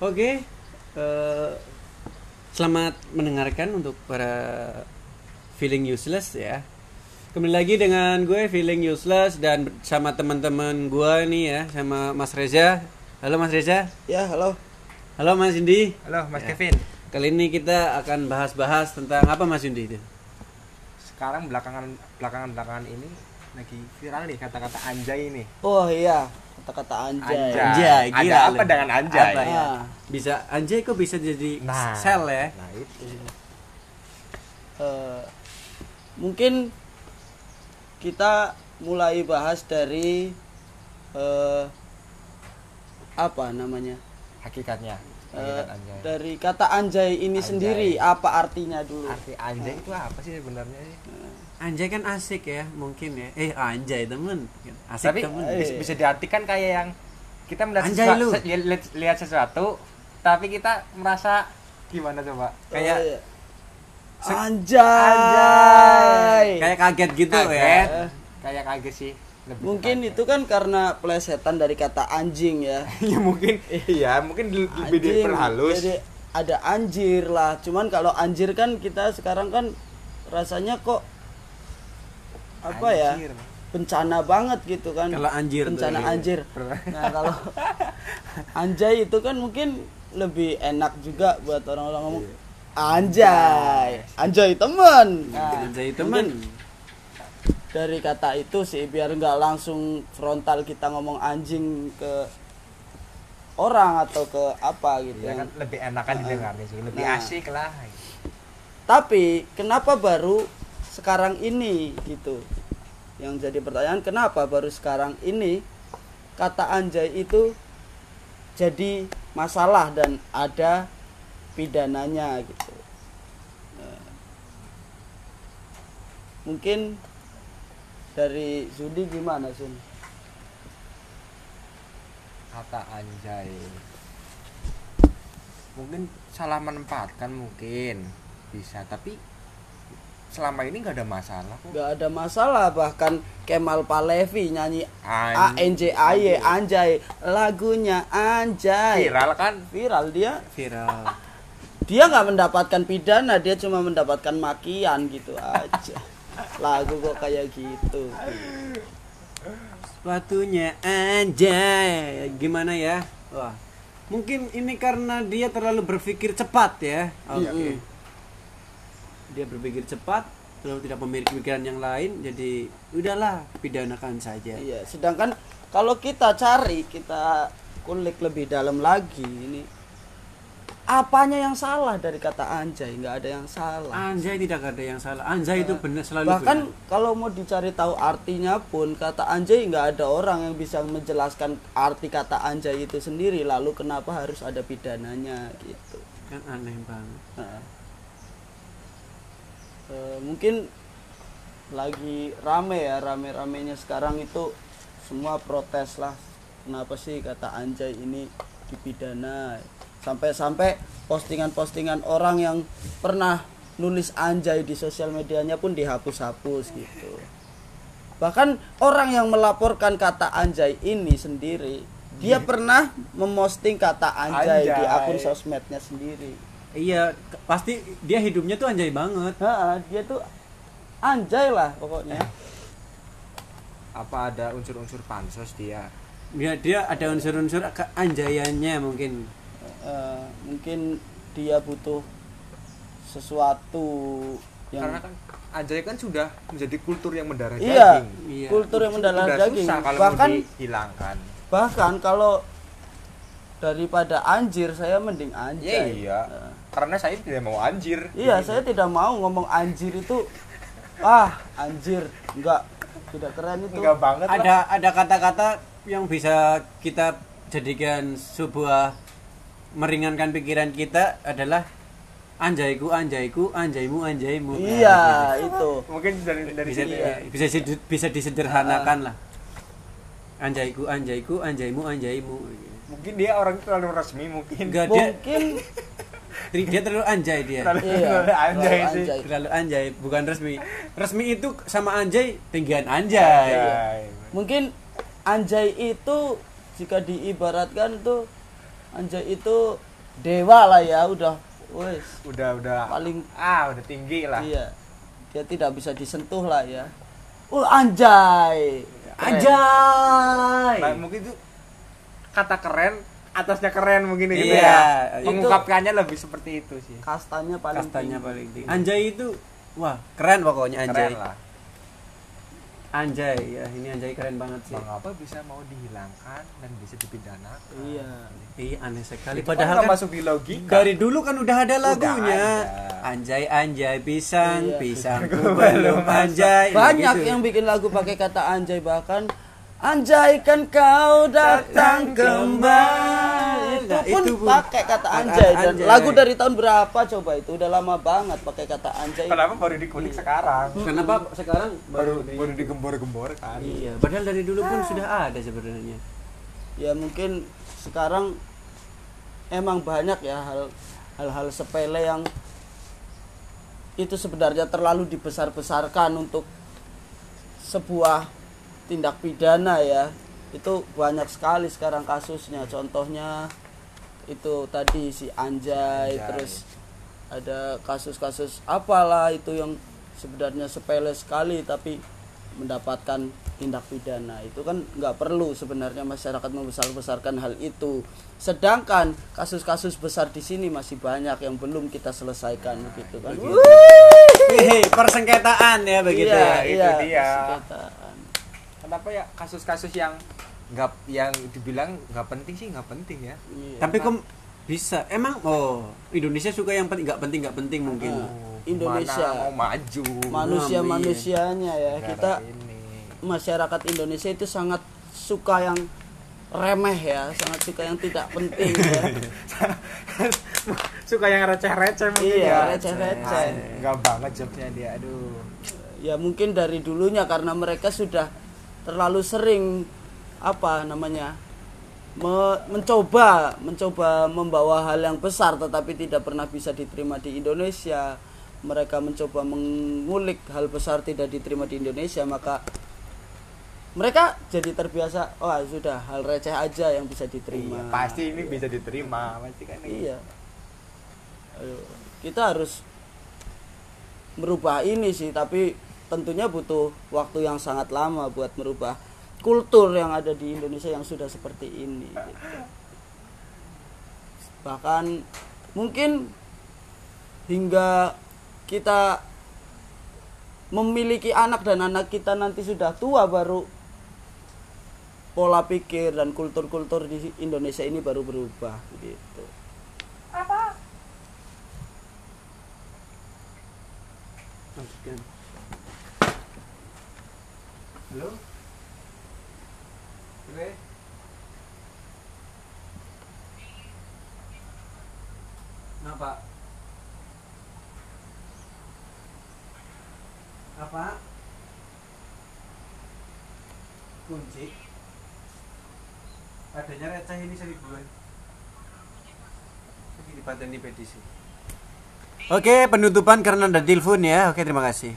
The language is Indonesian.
Oke, eh, selamat mendengarkan untuk para feeling useless ya. Kembali lagi dengan gue feeling useless dan sama teman-teman gue nih ya, sama Mas Reza. Halo Mas Reza. Ya, halo. Halo Mas Indi. Halo Mas Ya. Kevin. Kali ini kita akan bahas-bahas tentang apa Mas Indi itu? Sekarang belakangan belakangan belakangan ini lagi viral nih kata-kata anjay ini. Oh iya, kata-kata anjay. Anjay. Anjay, Ada gila apa lu. dengan anjay? Apa ya? Ah. Bisa anjay kok bisa jadi Nah, sel ya? Nah, itu. Eh, mungkin kita mulai bahas dari eh apa namanya? Hakikatnya. Hakikat anjay. dari kata anjay ini Anjay. sendiri apa artinya dulu? Arti anjay itu apa sih sebenarnya sih? Anjay kan asik ya, mungkin ya. Eh anjay temen, asik Tapi temen. bisa, bisa diartikan kayak yang kita melihat Anjay sesua- lu. se- lihat, lihat sesuatu tapi kita merasa gimana coba? Kayak Oh, iya. Se- anjay. Kayak kaget gitu ya. kaget. Kayak kaget sih. Lebih Mungkin kaget. itu kan karena plesetan dari kata anjing ya. ya mungkin iya mungkin lebih Anjing, diperhalus. Jadi ada anjir lah. Cuman kalau anjir kan kita sekarang kan rasanya kok apa ya? Anjir. Bencana banget gitu kan. Kalau anjir tuh, Bencana iya. anjir. Nah, kalau anjay itu kan mungkin lebih enak juga buat orang-orang ngomong Iya. anjay. Anjay temen. Nah, Anjay temen. dari kata itu sih biar nggak langsung frontal kita ngomong anjing ke orang atau ke apa gitu Ya ya. kan lebih enakan didengarnya sih, lebih Nah. asik lah. Tapi kenapa baru sekarang ini gitu? Yang jadi pertanyaan kenapa baru sekarang ini kata anjay itu jadi masalah dan ada pidananya gitu. Nah, mungkin dari Zudi gimana Sun? Kata anjay. Mungkin salah menempatkan mungkin bisa, tapi selama ini nggak ada masalah kok. Gak ada masalah bahkan Kemal Palevi nyanyi A N J A Y anjay lagunya anjay viral kan? viral dia Viral. dia nggak mendapatkan pidana dia cuma mendapatkan makian gitu aja lagu kok kayak gitu Sepatunya anjay. Gimana ya? Wah. Mungkin ini karena dia terlalu berpikir cepat ya. Oke. Mm-mm. Dia berpikir cepat, terlalu tidak memiliki pikiran yang lain, jadi udahlah pidanakan saja. iya sedangkan kalau kita cari kita kulik lebih dalam lagi ini apanya yang salah dari kata anjay nggak ada yang salah Anjay tidak ada yang salah. Anjay itu benar selalu bahkan benar. kalau mau dicari tahu artinya pun kata anjay nggak ada orang yang bisa menjelaskan arti kata anjay itu sendiri lalu kenapa harus ada pidananya gitu kan aneh banget. Nah. Eh, mungkin lagi rame ya rame-ramenya sekarang itu semua protes lah. Kenapa sih kata anjay ini dipidana? Sampai-sampai postingan-postingan orang yang pernah nulis anjay di sosial medianya pun dihapus-hapus gitu. Bahkan orang yang melaporkan kata anjay ini sendiri dia pernah memosting kata anjay, di Anjay. akun sosmednya sendiri Iya, pasti dia hidupnya tuh anjay banget. Ha, dia tuh anjay lah pokoknya. Apa ada unsur-unsur pansos dia? Ya, dia ada unsur-unsur keanjayannya mungkin. Eh, mungkin dia butuh sesuatu yang Karena kan anjay kan sudah menjadi kultur yang mendarah iya, daging. Iya. kultur yang mendalam Udah daging. susah kalau Bahkan mau dihilangkan. bahkan kalau daripada anjir saya mending Ya anjay. iya. Nah, Karena saya tidak mau anjir. iya, saya tidak mau ngomong anjir itu ah, anjir. Enggak tidak keren itu. Enggak banget lah. Ada ada kata-kata yang bisa kita jadikan sebuah meringankan pikiran kita adalah anjayku anjayku anjaymu anjaymu. Nah, Iya, itu. Mungkin dari dari bisa sini Iya. bisa bisa, bisa disederhanakan lah. Anjayku anjayku anjaymu anjaymu. Mungkin dia orang terlalu resmi mungkin. Enggak Mungkin dia terlalu anjay dia. Terlalu Iya, anjay terlalu sih. anjay. Terlalu anjay, bukan resmi. Resmi itu sama anjay tinggian anjay. Anjay. mungkin anjay itu jika diibaratkan tuh anjay itu dewa lah ya udah wes udah udah paling ah udah tinggi lah iya dia tidak bisa disentuh lah ya oh anjay Anjay. Nah, mungkin itu kata keren atasnya keren mungkin gitu Iya, ya itu- mengungkapkannya lebih seperti itu sih kastanya paling Kastanya tinggi. paling tinggi. Anjay itu wah, keren pokoknya anjay. keren lah Anjay ya, ini anjay keren banget sih. mengapa bisa mau dihilangkan dan bisa dipidanakan iya Iya, aneh sekali. Itu kan Padahal nggak kan masuk di logika dari dulu kan udah ada lagunya. ada. Anjay anjay pisang, Iya. pisangku belum anjay. banyak Gitu. yang bikin lagu pakai kata anjay bahkan anjay kan kau datang kembali. itu Nah, pun itu pun. pakai kata anjay dan anjay. lagu dari tahun berapa? Coba itu udah lama banget pakai kata anjay. Kenapa baru dikulik sekarang? Kenapa sekarang baru di- baru digembor-gembor kan? Iya, padahal dari dulu pun sudah ada sebenarnya. ya mungkin sekarang emang banyak ya hal hal-hal sepele yang itu sebenarnya terlalu dibesar-besarkan untuk sebuah tindak pidana ya. Itu banyak sekali sekarang kasusnya. Contohnya itu tadi si Anjay, Anjay. terus ada kasus-kasus apalah itu yang sebenarnya sepele sekali tapi mendapatkan tindak pidana. Itu kan nggak perlu sebenarnya masyarakat membesar-besarkan hal itu. Sedangkan kasus-kasus besar di sini masih banyak yang belum kita selesaikan gitu kan. Hehe, persengketaan ya begitu iya, ya. itu iya, dia. Kenapa ya kasus-kasus yang nggak yang dibilang nggak penting sih nggak penting ya Iya. Tapi kok bisa? Emang oh, Indonesia suka yang penting nggak penting nggak penting mungkin. Indonesia. Mana mau maju manusia manusianya ya negara kita ini. masyarakat Indonesia itu sangat suka yang remeh ya sangat suka yang tidak penting ya suka yang receh-receh mungkin Iya, ya receh-receh. nggak banget jobnya dia aduh ya mungkin dari dulunya karena mereka sudah terlalu sering apa namanya me- mencoba mencoba membawa hal yang besar tetapi tidak pernah bisa diterima di Indonesia mereka mencoba mengulik hal besar tidak diterima di Indonesia maka mereka jadi terbiasa wah sudah hal receh aja yang bisa diterima Iya, pasti ini bisa diterima pasti kan ini. Iya. Ayo, kita harus merubah ini sih, tapi tentunya butuh waktu yang sangat lama buat merubah kultur yang ada di Indonesia yang sudah seperti ini. gitu. Bahkan mungkin hingga kita memiliki anak dan anak kita nanti sudah tua baru pola pikir dan kultur-kultur di Indonesia ini baru berubah gitu. Masukin. Halo? Oke. Kenapa? Apa? Kunci. Adanya receh ini seribuan. Lagi dipateni petisi. Oke, penutupan karena ada telepon ya. Oke, terima kasih.